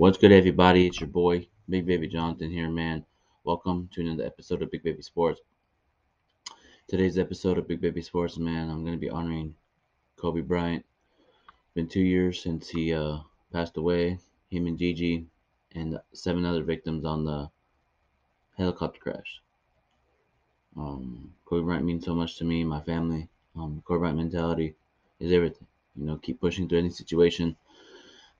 What's good, everybody? It's your boy, Big Baby Jonathan here, man. Welcome to another episode of Big Baby Sports. Today's episode of Big Baby Sports, man, I'm going to be honoring Kobe Bryant. Been two years since he uh, passed away. Him and Gigi and seven other victims on the helicopter crash. Um, Kobe Bryant means so much to me, my family. Um, Kobe Bryant mentality is everything. You know, keep pushing through any situation.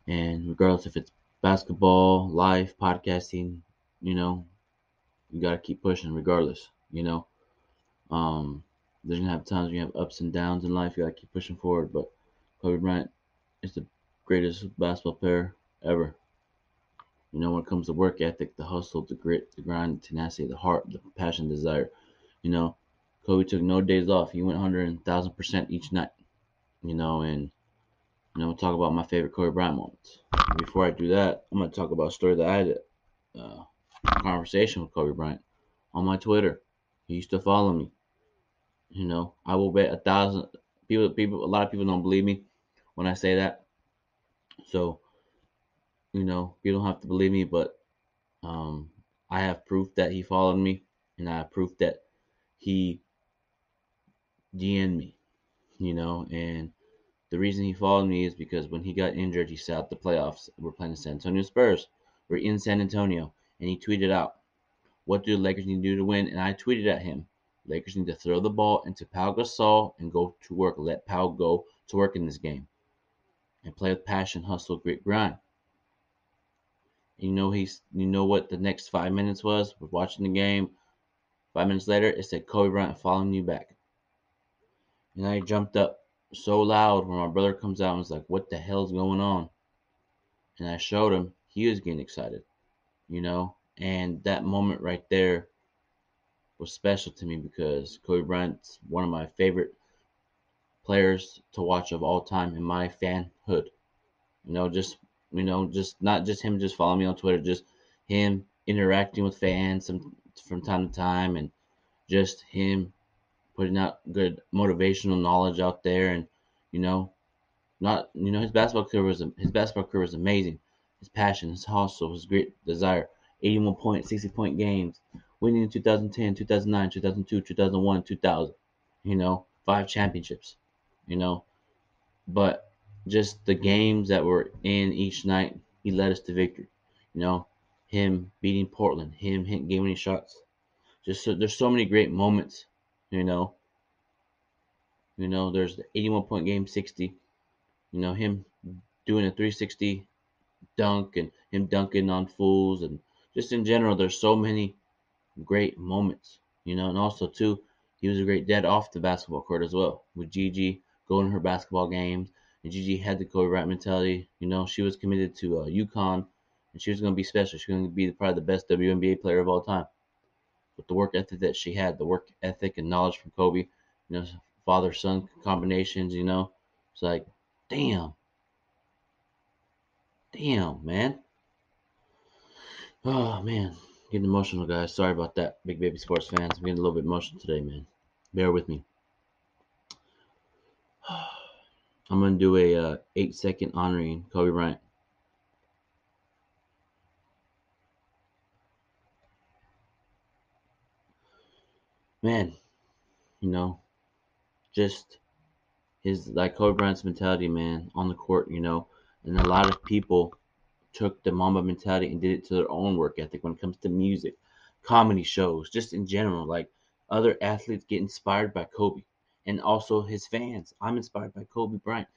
And regardless if it's basketball, life, podcasting, you know, you got to keep pushing regardless, you know. Um, there's to have times when you have ups and downs in life. You got to keep pushing forward. But Kobe Bryant is the greatest basketball player ever. You know, when it comes to work ethic, the hustle, the grit, the grind, the tenacity, the heart, the passion, desire. You know, Kobe took no days off. He went 100,000% each night. You know, and, you know, we'll talk about my favorite Kobe Bryant moments. Before I do that, I'm to talk about a story that I had uh, a conversation with Kobe Bryant on my Twitter. He used to follow me. You know, I will bet a thousand people, people, a lot of people don't believe me when I say that. So, you know, you don't have to believe me, but um, I have proof that he followed me, and I have proof that he DM'd me, you know, and the reason he followed me is because when he got injured, he sat out the playoffs. We're playing the San Antonio Spurs. We're in San Antonio, and he tweeted out, "What do the Lakers need to do to win?" And I tweeted at him, "Lakers need to throw the ball into Pau Gasol and go to work. Let Pau go to work in this game, and play with passion, hustle, grit, grind." You know he's you know what the next five minutes was? We're watching the game. Five minutes later, it said Kobe Bryant following you back. And I jumped up so loud when my brother comes out and was like, What the hell's going on? And I showed him he was getting excited, you know? And that moment right there was special to me because Kobe Bryant's one of my favorite players to watch of all time in my fanhood. You know, just you know, just not just him just following me on Twitter, just him interacting with fans some, from time to time, and just him putting out good motivational knowledge out there, and you know, not you know his basketball career was his basketball career was amazing. His passion, his hustle, his great desire. 81 point, 60 point games, winning in 2010, 2009, 2002, 2001, 2000. You know, five championships. You know, but just the games that were in each night, he led us to victory. You know, him beating Portland, him hitting game winning shots. Just so, there's so many great moments. You know, you know, there's the 81 point game, 60. You know, him doing a 360 dunk and him dunking on fools and just in general, there's so many great moments. You know, and also too, he was a great dad off the basketball court as well. With Gigi going to her basketball games, and Gigi had the Kobe Bryant mentality. You know, she was committed to uh, UConn, and she was going to be special. She was going to be probably the best WNBA player of all time. With the work ethic that she had, the work ethic and knowledge from Kobe, you know, father son combinations, you know, it's like, damn, damn, man. Oh man, getting emotional, guys. Sorry about that, big baby sports fans. I'm getting a little bit emotional today, man. Bear with me. I'm gonna do a uh, eight second honoring Kobe Bryant. Man, you know, just his like Kobe Bryant's mentality, man, on the court, you know, and a lot of people took the Mamba mentality and did it to their own work ethic when it comes to music, comedy shows, just in general. Like other athletes get inspired by Kobe and also his fans. I'm inspired by Kobe Bryant.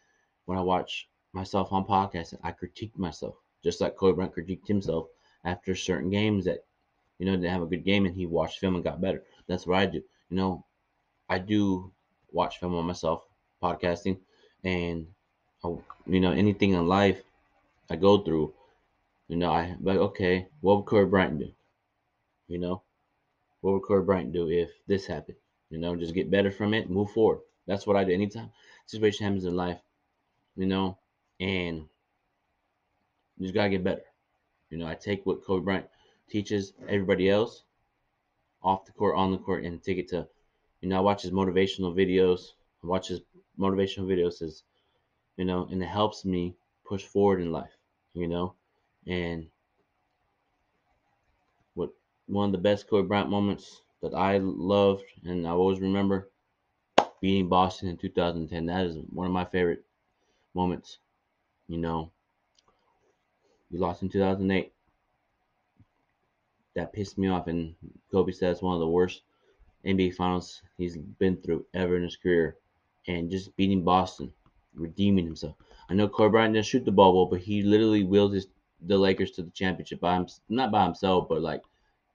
When I watch myself on podcasts, I critique myself, just like Kobe Bryant critiqued himself after certain games that, you know, didn't have a good game and he watched film and got better. That's what I do. You know, I do watch film on myself, podcasting, and, oh, you know, anything in life I go through, you know, I like, okay, what would Kobe Bryant do? You know, what would Kobe Bryant do if this happened? You know, just get better from it, move forward. That's what I do. Anytime situation happens in life, you know, and you just gotta get better. You know, I take what Kobe Bryant teaches everybody else off the court, on the court, and take it to, you know, I watch his motivational videos. I watch his motivational videos, as, you know, and it helps me push forward in life. You know, And what one of the best Kobe Bryant moments that I loved and I always remember beating Boston in 2010. That is one of my favorite moments. You know, we lost in 2008. That pissed me off, and Kobe said it's one of the worst NBA Finals he's been through ever in his career, and just beating Boston, redeeming himself. I know Kobe Bryant didn't shoot the ball well, but he literally willed his the Lakers to the championship by him, not by himself, but like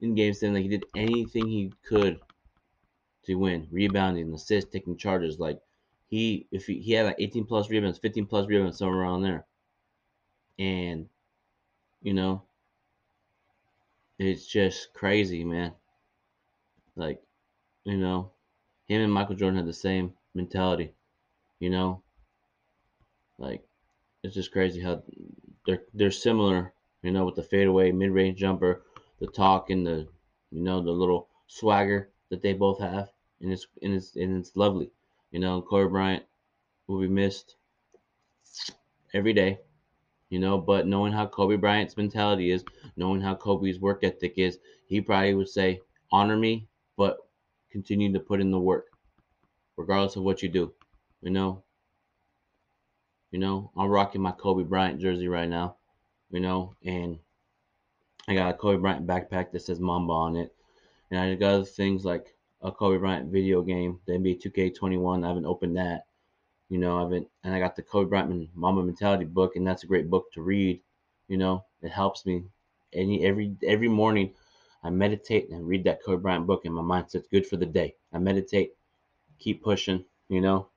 in game seven, like he did anything he could to win, rebounding, assists, taking charges. Like he, if he, he had like 18 plus rebounds, 15 plus rebounds, somewhere around there, and you know, it's just crazy, man. Like, you know, him and Michael Jordan had the same mentality, you know. Like, it's just crazy how they're they're similar, you know, with the fadeaway mid range jumper, the talk and the you know, the little swagger that they both have. And it's and it's and it's lovely. You know, Kobe Bryant will be missed every day. You know, but knowing how Kobe Bryant's mentality is, knowing how Kobe's work ethic is, he probably would say, honor me, but continue to put in the work, regardless of what you do. You know, you know, I'm rocking my Kobe Bryant jersey right now. You know, and I got a Kobe Bryant backpack that says Mamba on it, and I got other things like a Kobe Bryant video game, the NBA 2K21. I haven't opened that. You know, i've been and I got the Kobe Bryant Mamba Mentality book, and that's a great book to read. You know, it helps me. Any every every morning, I meditate and read that Kobe Bryant book, and my mindset's good for the day. I meditate, keep pushing. You know,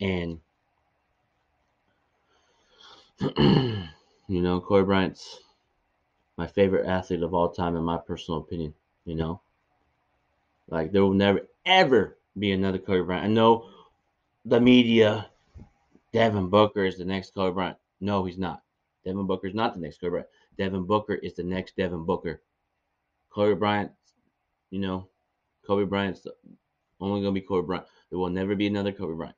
and you know, Kobe Bryant's my favorite athlete of all time, in my personal opinion. You know, like there will never ever be another Kobe Bryant. I know the media, Devin Booker is the next Kobe Bryant. No, he's not. Devin Booker is not the next Kobe Bryant. Devin Booker is the next Devin Booker. Kobe Bryant, you know, Kobe Bryant's only gonna be Kobe Bryant. There will never be another Kobe Bryant.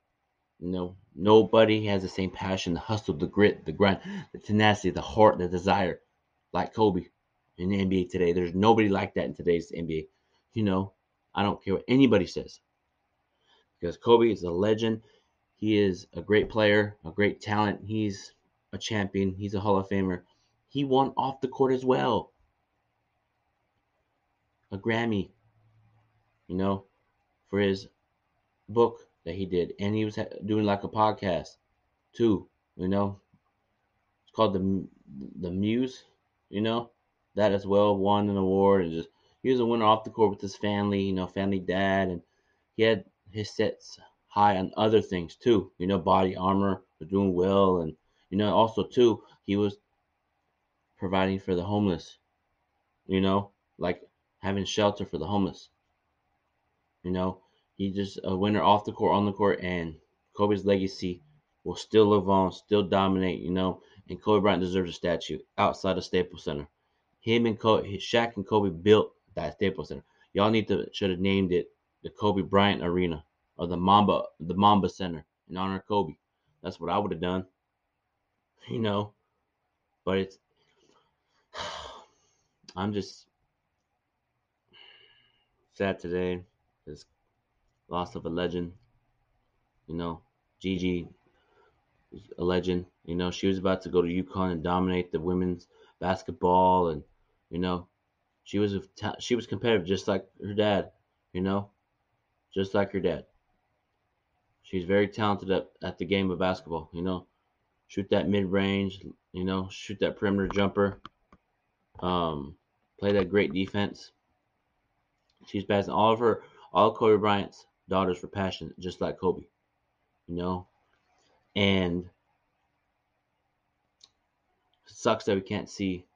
You know, nobody has the same passion, the hustle, the grit, the grind, the tenacity, the heart, the desire like Kobe in the NBA today. There's nobody like that in today's NBA. You know, I don't care what anybody says. Because Kobe is a legend. He is a great player, a great talent. He's a champion. He's a Hall of Famer. He won off the court as well. A Grammy, you know, for his book that he did. And he was doing like a podcast too, you know. It's called the the Muse, you know. That as well won an award and just he was a winner off the court with his family, you know, family dad, and he had his sets high on other things too, you know, BodyArmor, was doing well, and you know, also too, he was providing for the homeless, you know, like having shelter for the homeless. You know, he just uh, a winner off the court, on the court, and Kobe's legacy will still live on, still dominate, you know, and Kobe Bryant deserves a statue outside of Staples Center. Him and Kobe, Shaq and Kobe built that Staples Center. Y'all need to should have named it the Kobe Bryant Arena or the Mamba the Mamba Center in honor of Kobe. That's what I would have done. You know, but it's I'm just sad today. This loss of a legend. You know, Gigi a legend. You know, she was about to go to UConn and dominate the women's basketball, and you know, she was a, she was competitive just like her dad, you know, just like her dad. She's very talented at, at the game of basketball, you know. Shoot that mid range, you know, shoot that perimeter jumper. Um, play that great defense. She's passing all of her all Kobe Bryant's daughters for passion, just like Kobe. You know? And it sucks that we can't see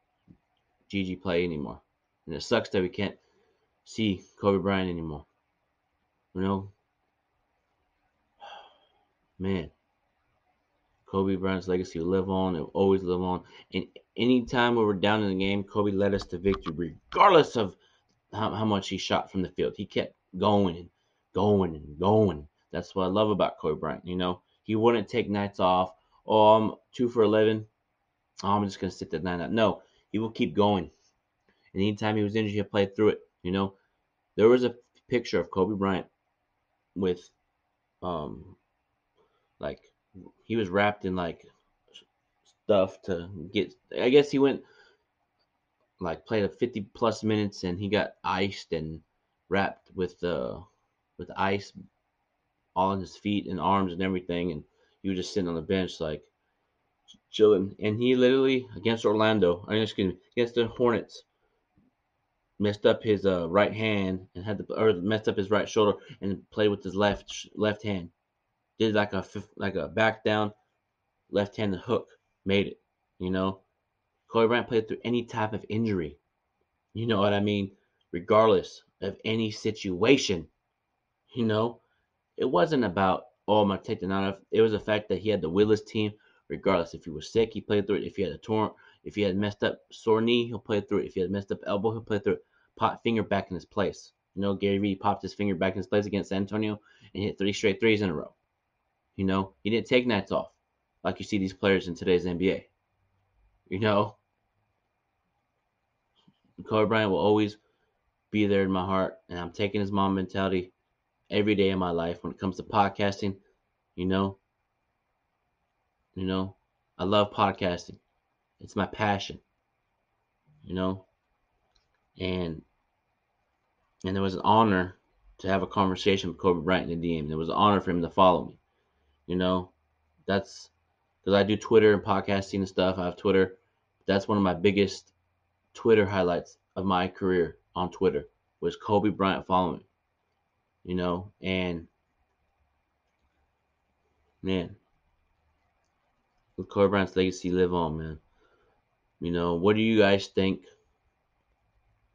Gigi play anymore. And it sucks that we can't see Kobe Bryant anymore. You know? Man. Kobe Bryant's legacy will live on. It will always live on. And anytime we were down in the game, Kobe led us to victory, regardless of how, how much he shot from the field. He kept going and going and going. That's what I love about Kobe Bryant. You know, he wouldn't take nights off. Oh, I'm two for 11. oh, I'm just gonna sit the nine out. No, he will keep going. And anytime he was injured, he'll play through it. You know, there was a picture of Kobe Bryant with, um, like he was wrapped in like stuff to get. I guess he went like played a 50 plus minutes and he got iced and wrapped with uh with ice all on his feet and arms and everything and he was just sitting on the bench like chilling and he literally against Orlando I mean, excuse me against the Hornets messed up his uh, right hand and had the or messed up his right shoulder and played with his left left hand did like a like a back down left handed hook made it you know Kobe Bryant played through any type of injury. You know what I mean? Regardless of any situation. You know, it wasn't about, oh, I'm to take the night off. It was the fact that he had the Willis team. Regardless, if he was sick, he played through it. If he had a torn, if he had messed up sore knee, he'll play through it. If he had messed up elbow, he'll play through it. Pop finger back in his place. You know, Gary Vee popped his finger back in his place against San Antonio and hit three straight threes in a row. You know, he didn't take nights off like you see these players in today's NBA. You know, Kobe Bryant will always be there in my heart, and I'm taking his Mamba mentality every day of my life when it comes to podcasting. You know, you know, I love podcasting. It's my passion. You know, and and it was an honor to have a conversation with Kobe Bryant in the DM. It was an honor for him to follow me. You know, that's because I do Twitter and podcasting and stuff. I have Twitter. That's one of my biggest Twitter highlights of my career on Twitter was Kobe Bryant following. You know, and man, with Kobe Bryant's legacy live on, man. You know, what do you guys think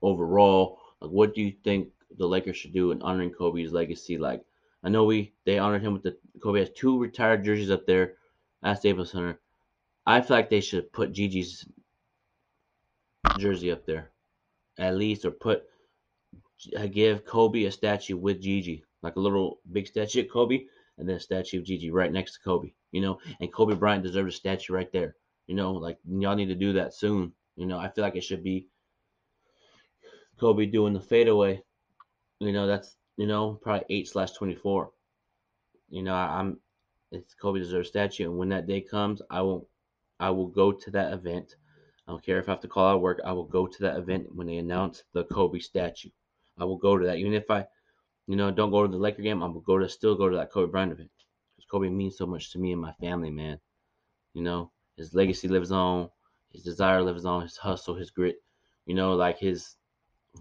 overall? Like, what do you think the Lakers should do in honoring Kobe's legacy? Like, I know we they honored him with the Kobe has two retired jerseys up there at Staples Center. I feel like they should put Gigi's jersey up there, at least, or put uh, give Kobe a statue with Gigi, like a little big statue of Kobe, and then a statue of Gigi right next to Kobe. You know, and Kobe Bryant deserves a statue right there. You know, like y'all need to do that soon. You know, I feel like it should be Kobe doing the fadeaway. You know, that's you know probably eight slash twenty four. You know, I'm it's Kobe deserves statue, and when that day comes, I will I will go to that event I don't care if I have to call out work. I will go to that event when they announce the Kobe statue. I will go to that, even if I, you know, don't go to the Laker game. I will go to still go to that Kobe Bryant event because Kobe means so much to me and my family, man. You know, his legacy lives on, his desire lives on, his hustle, his grit. You know, like his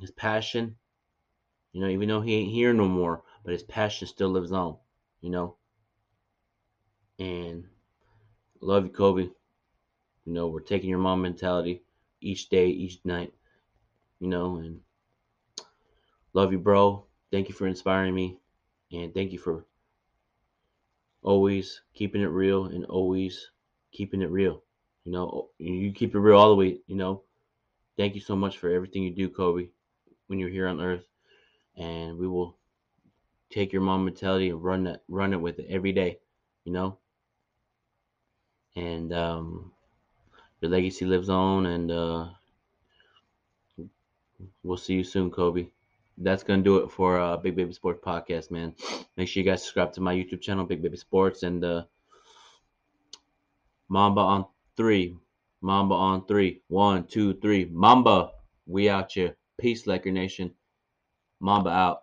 his passion. You know, even though he ain't here no more, but his passion still lives on. You know, and love you, Kobe. You know, we're taking your Mamba mentality each day, each night. You know, and love you, bro. Thank you for inspiring me, and thank you for always keeping it real and always keeping it real. You know, you keep it real all the way. You know, thank you so much for everything you do, Kobe, when you're here on Earth, and we will take your Mamba mentality and run that, run it with it every day. You know, and um, your legacy lives on, and uh, we'll see you soon, Kobe. That's gonna do it for uh, Big Baby Sports podcast, man. Make sure you guys subscribe to my YouTube channel, Big Baby Sports, and uh, Mamba on three. Mamba on three. One, two, three. Mamba, we out here. Peace, Laker Nation. Mamba out.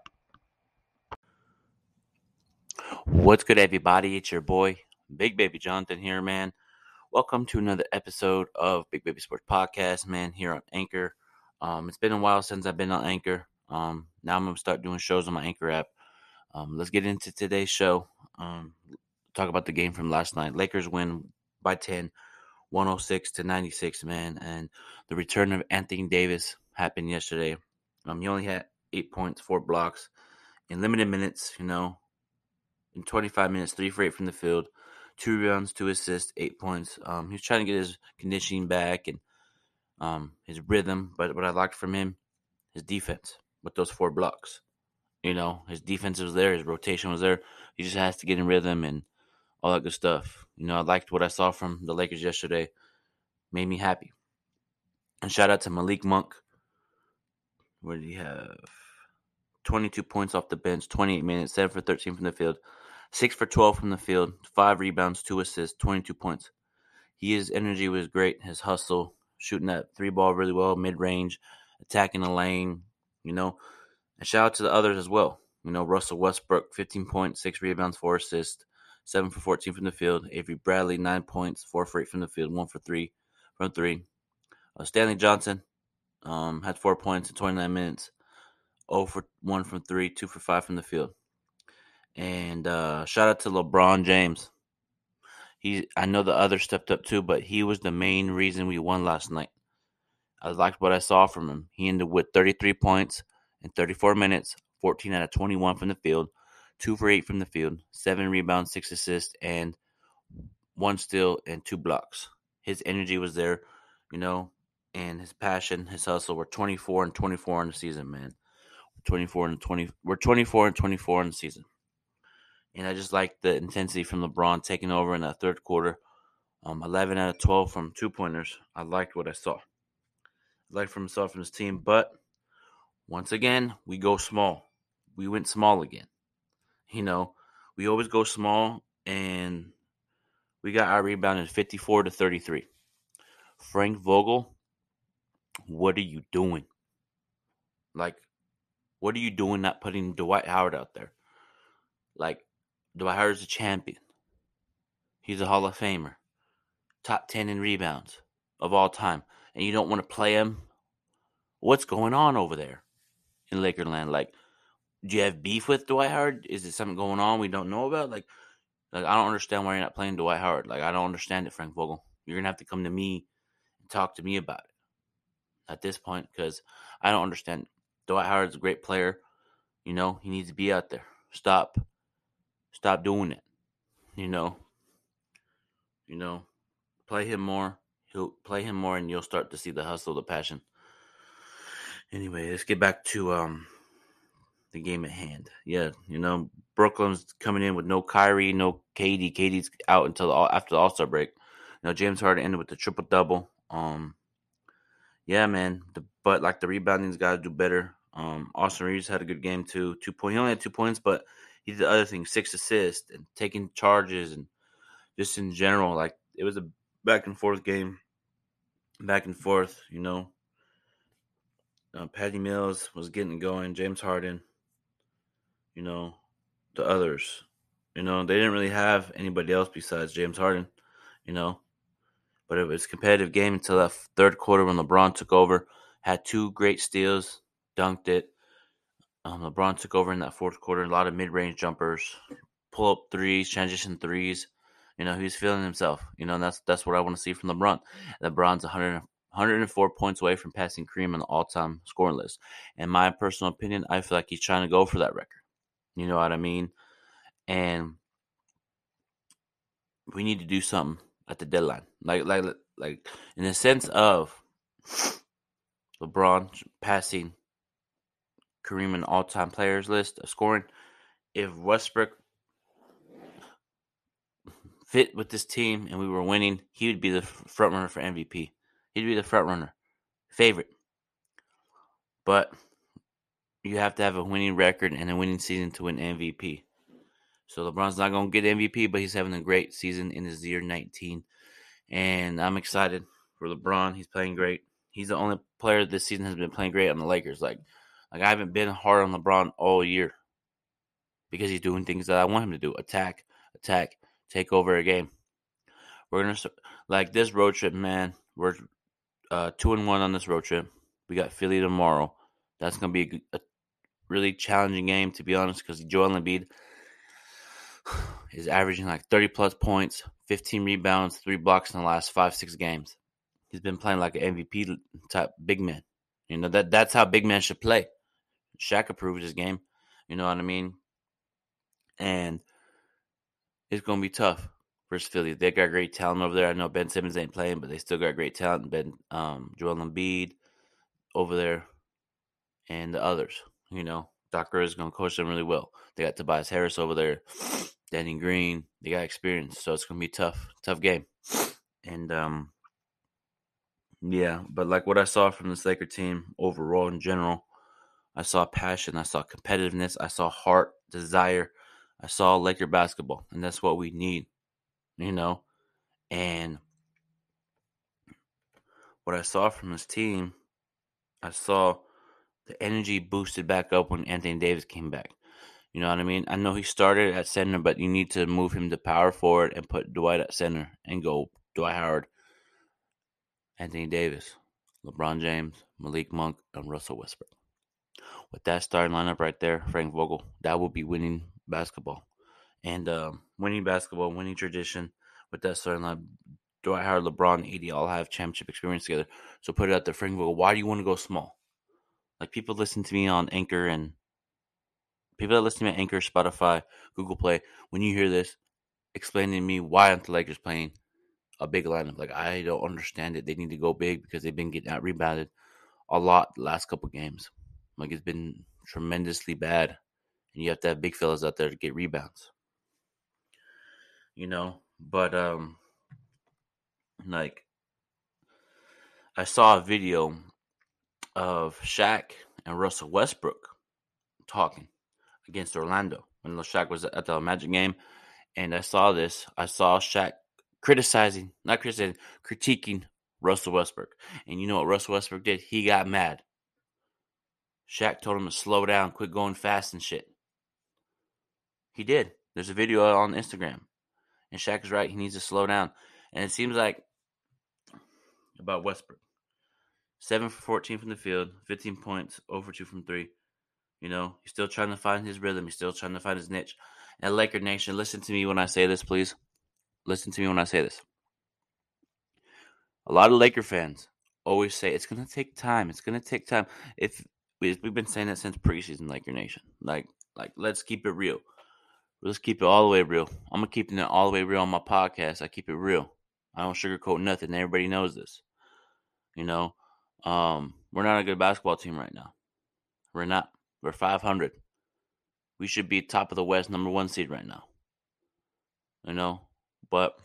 What's good, everybody? It's your boy, Big Baby Jonathan here, man. Welcome to another episode of Big Baby Sports Podcast, man, here on Anchor. Um, it's been a while since I've been on Anchor. Um, now I'm going to start doing shows on my Anchor app. Um, let's get into today's show. Um, talk about the game from last night. Lakers win by 10, 106 to 96, man. And the return of Anthony Davis happened yesterday. Um, he only had eight points, four blocks in limited minutes, you know, in 25 minutes, three for eight from the field two rebounds, two assists, eight points. Um, he's trying to get his conditioning back and um, his rhythm. But what I liked from him, his defense with those four blocks. You know, his defense was there, his rotation was there. He just has to get in rhythm and all that good stuff. You know, I liked what I saw from the Lakers yesterday. made me happy. And shout out to Malik Monk. What did he have? 22 points off the bench, 28 minutes, 7 for 13 from the field, 6 for 12 from the field, 5 rebounds, 2 assists, 22 points. He, his energy was great, his hustle, shooting that three ball really well, mid range, attacking the lane, you know. And shout out to the others as well. You know, Russell Westbrook, 15 points, 6 rebounds, 4 assists, 7 for 14 from the field. Avery Bradley, 9 points, 4 for 8 from the field, 1 for 3 from 3. Uh, Stanley Johnson um, had 4 points in 29 minutes, 0 for 1 from 3, 2 for 5 from the field. And uh, shout out to LeBron James. He, I know the others stepped up too, but he was the main reason we won last night. I liked what I saw from him. He ended with 33 points in 34 minutes, 14 out of 21 from the field, two for eight from the field, seven rebounds, six assists, and one steal and two blocks. His energy was there, you know, and his passion, his hustle. We're 24 and 24 in the season, man. 24 and 20. We're 24 and 24 in the season. And I just like the intensity from LeBron taking over in that third quarter. Um, 11 out of 12 from two pointers. I liked what I saw. I liked from himself and his team. But once again, we go small. We went small again. You know, we always go small, and we got our rebound 54 to 33. Frank Vogel, what are you doing? Like, what are you doing not putting Dwight Howard out there? Like, Dwight Howard's a champion. He's a Hall of Famer. Top 10 in rebounds of all time. And you don't want to play him? What's going on over there in Lakerland? Like, do you have beef with Dwight Howard? Is there something going on we don't know about? Like, like I don't understand why you're not playing Dwight Howard. Like, I don't understand it, Frank Vogel. You're gonna have to come to me and talk to me about it at this point because I don't understand. Dwight Howard's a great player. You know, he needs to be out there. Stop Stop doing it. You know. You know, play him more. He'll play him more, and you'll start to see the hustle, the passion. Anyway, let's get back to um the game at hand. Yeah, you know, Brooklyn's coming in with no Kyrie, no KD. KD's out until the, after the All Star break. You know, James Harden ended with the triple double. Um, yeah, man. The, but like the rebounding's got to do better. Um, Austin Reaves had a good game too. Two point. He only had two points, but he did the other thing: six assists and taking charges and just in general, like it was a back and forth game, back and forth. You know, uh, Patty Mills was getting going, James Harden. You know, the others. You know, they didn't really have anybody else besides James Harden. You know, but it was a competitive game until that third quarter when LeBron took over. Had two great steals, dunked it. Um, LeBron took over in that fourth quarter. A lot of mid-range jumpers, pull up threes, transition threes. You know, he's feeling himself. You know, that's that's what I want to see from LeBron. LeBron's 100, 104 points away from passing Kareem on the all-time scoring list. In my personal opinion, I feel like he's trying to go for that record. You know what I mean? And we need to do something at the deadline, like like like in the sense of LeBron passing Kareem an all-time players list of scoring. If Westbrook fit with this team and we were winning, he would be the front runner for MVP. He'd be the front runner, favorite. But you have to have a winning record and a winning season to win MVP. So LeBron's not going to get MVP, but he's having a great season in his year 19. And I'm excited for LeBron. He's playing great. He's the only player this season has been playing great on the Lakers. Like like I haven't been hard on LeBron all year because he's doing things that I want him to do: attack, attack, take over a game. We're gonna like this road trip, man. We're uh, two and one on this road trip. We got Philly tomorrow. That's gonna be a, a really challenging game, to be honest, because Joel Embiid is averaging like 30 plus points, 15 rebounds, three blocks in the last five, six games. He's been playing like an MVP type big man. You know that that's how big men should play. Shaq approved his game. You know what I mean? And it's going to be tough versus Philly. They got great talent over there. I know Ben Simmons ain't playing, but they still got great talent. Ben, um, Joel Embiid over there, and the others. You know, Doc is going to coach them really well. They got Tobias Harris over there, Danny Green. They got experience, so it's going to be tough, tough game. And um, Yeah, but like what I saw from this Laker team overall in general, I saw passion, I saw competitiveness, I saw heart, desire, I saw Laker basketball, and that's what we need, you know. And what I saw from this team, I saw the energy boosted back up when Anthony Davis came back. You know what I mean? I know he started at center, but you need to move him to power forward and put Dwight at center and go Dwight Howard, Anthony Davis, LeBron James, Malik Monk, and Russell Westbrook. With that starting lineup right there, Frank Vogel, that will be winning basketball. And um, winning basketball, winning tradition with that starting lineup. Dwight Howard, LeBron, AD all have championship experience together. So put it out there, Frank Vogel. Why do you want to go small? Like people listen to me on Anchor and people that listen to me on Anchor, Spotify, Google Play. When you hear this, explain to me why aren't the Lakers playing a big lineup? Like I don't understand it. They need to go big because they've been getting out rebounded a lot the last couple games. Like it's been tremendously bad, and you have to have big fellas out there to get rebounds. You know, but um, like I saw a video of Shaq and Russell Westbrook talking against Orlando when Shaq was at the Magic game, and I saw this. I saw Shaq criticizing, not criticizing, critiquing Russell Westbrook. And you know what Russell Westbrook did? He got mad. Shaq told him to slow down, quit going fast and shit. He did. There's a video on Instagram. And Shaq is right. He needs to slow down. And it seems like about Westbrook. 7 for 14 from the field, 15 points, over 2 from 3. You know, he's still trying to find his rhythm. He's still trying to find his niche. And Laker Nation, listen to me when I say this, please. Listen to me when I say this. A lot of Laker fans always say it's going to take time. It's going to take time. If we've been saying that since preseason, Laker Nation. Like, like let's keep it real. Let's keep it all the way real. I'm gonna keep it all the way real on my podcast. I keep it real. I don't sugarcoat nothing. Everybody knows this. You know, um, we're not a good basketball team right now. We're not. We're 500. We should be top of the West, number one seed right now. You know, but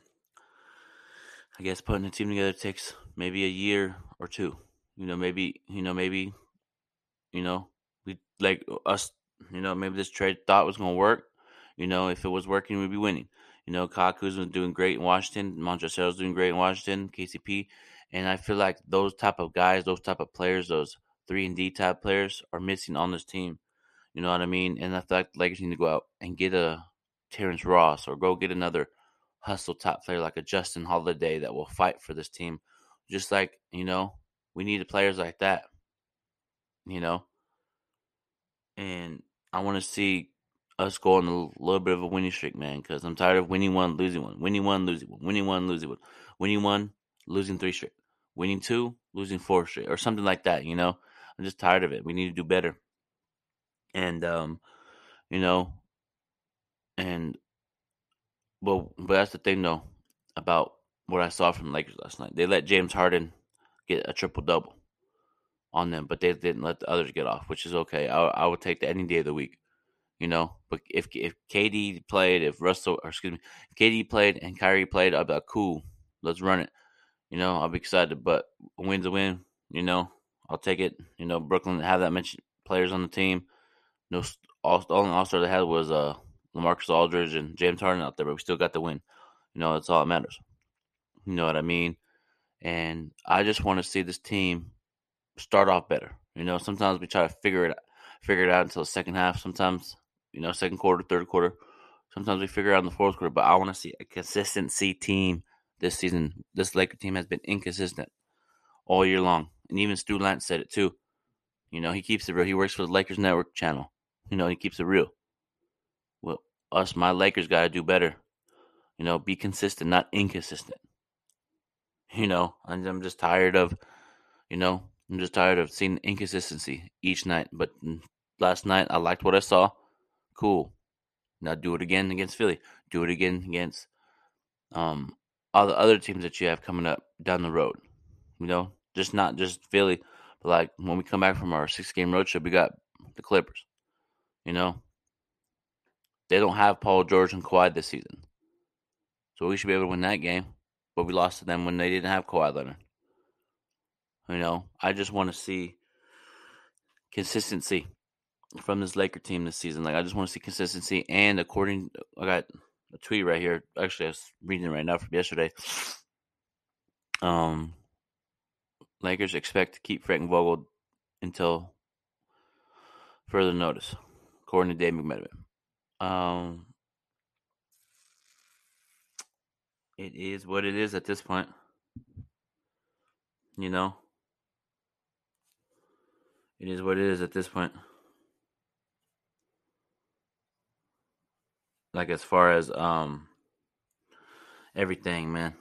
I guess putting a team together takes maybe a year or two. You know, maybe you know, maybe you know, we like us. You know, maybe this trade thought was gonna work. You know, if it was working, we'd be winning. You know, Kaku's doing great in Washington. Montrezl's doing great in Washington. KCP, and I feel like those type of guys, those type of players, those three and D type players are missing on this team. You know what I mean? And I feel like the Lakers need to go out and get a Terrence Ross or go get another hustle top player like a Justin Holiday that will fight for this team. Just like, you know, we need the players like that. You know? And I want to see us go on a little bit of a winning streak, man, because I'm tired of winning one, losing one, winning one, losing one, winning one, losing one, winning one, losing three straight, winning two, losing four straight, or something like that. You know, I'm just tired of it. We need to do better. And um, you know, and well, but that's the thing though about what I saw from Lakers last night. They let James Harden get a triple double on them, but they didn't let the others get off, which is okay. I, I would take that any day of the week, you know. But if if KD played, if Russell, or excuse me, if KD played and Kyrie played, I'd be like, cool, let's run it. You know, I'll be excited. But win's a win. You know, I'll take it. You know, Brooklyn have that much players on the team. No, all the only All Star they had was uh LaMarcus Aldridge and James Harden out there, but we still got the win. You know, that's all that matters. You know what I mean? And I just want to see this team start off better. You know, sometimes we try to figure it figure it out until the second half. Sometimes, you know, second quarter, third quarter. Sometimes we figure out in the fourth quarter. But I want to see a consistency team this season. This Laker team has been inconsistent all year long, and even Stu Lantz said it too. You know, he keeps it real. He works for the Lakers Network channel. You know, he keeps it real. Well, us, my Lakers, got to do better. You know, be consistent, not inconsistent. You know, I'm just tired of, you know, I'm just tired of seeing inconsistency each night. But last night, I liked what I saw. Cool. Now do it again against Philly. Do it again against um all the other teams that you have coming up down the road. You know, just not just Philly, but like when we come back from our six game road trip, we got the Clippers. You know, they don't have Paul George and Kawhi this season, so we should be able to win that game. But we lost to them when they didn't have Kawhi Leonard. You know, I just want to see consistency from this Laker team this season. Like, I just want to see consistency. And according, I got a tweet right here. Actually, I was reading it right now from yesterday. Um, Lakers expect to keep Frank Vogel until further notice, according to Dave McMenamin. Um, it is what it is at this point. You know, it is what it is at this point. Like as far as um everything, man.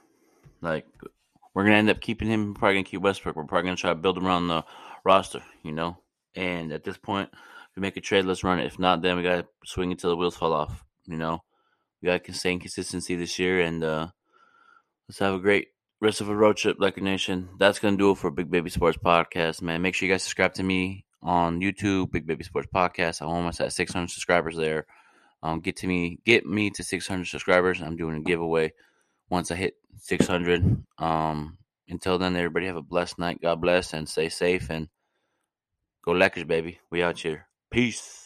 Like we're gonna end up keeping him. We're probably gonna keep Westbrook. We're probably gonna try to build around the roster, you know. And at this point, if we make a trade, let's run it. If not, then we gotta swing until the wheels fall off. You know, we got same consistency this year, and uh let's have a great rest of a road trip, Laker Nation. That's gonna do it for Big Baby Sports Podcast, man. Make sure you guys subscribe to me on YouTube, Big Baby Sports Podcast. I'm almost at 600 subscribers there. Um, get to me, get me to 600 subscribers. I'm doing a giveaway once I hit 600. Um, until then, everybody have a blessed night. God bless and stay safe and go Lakers, baby. We out here. Peace.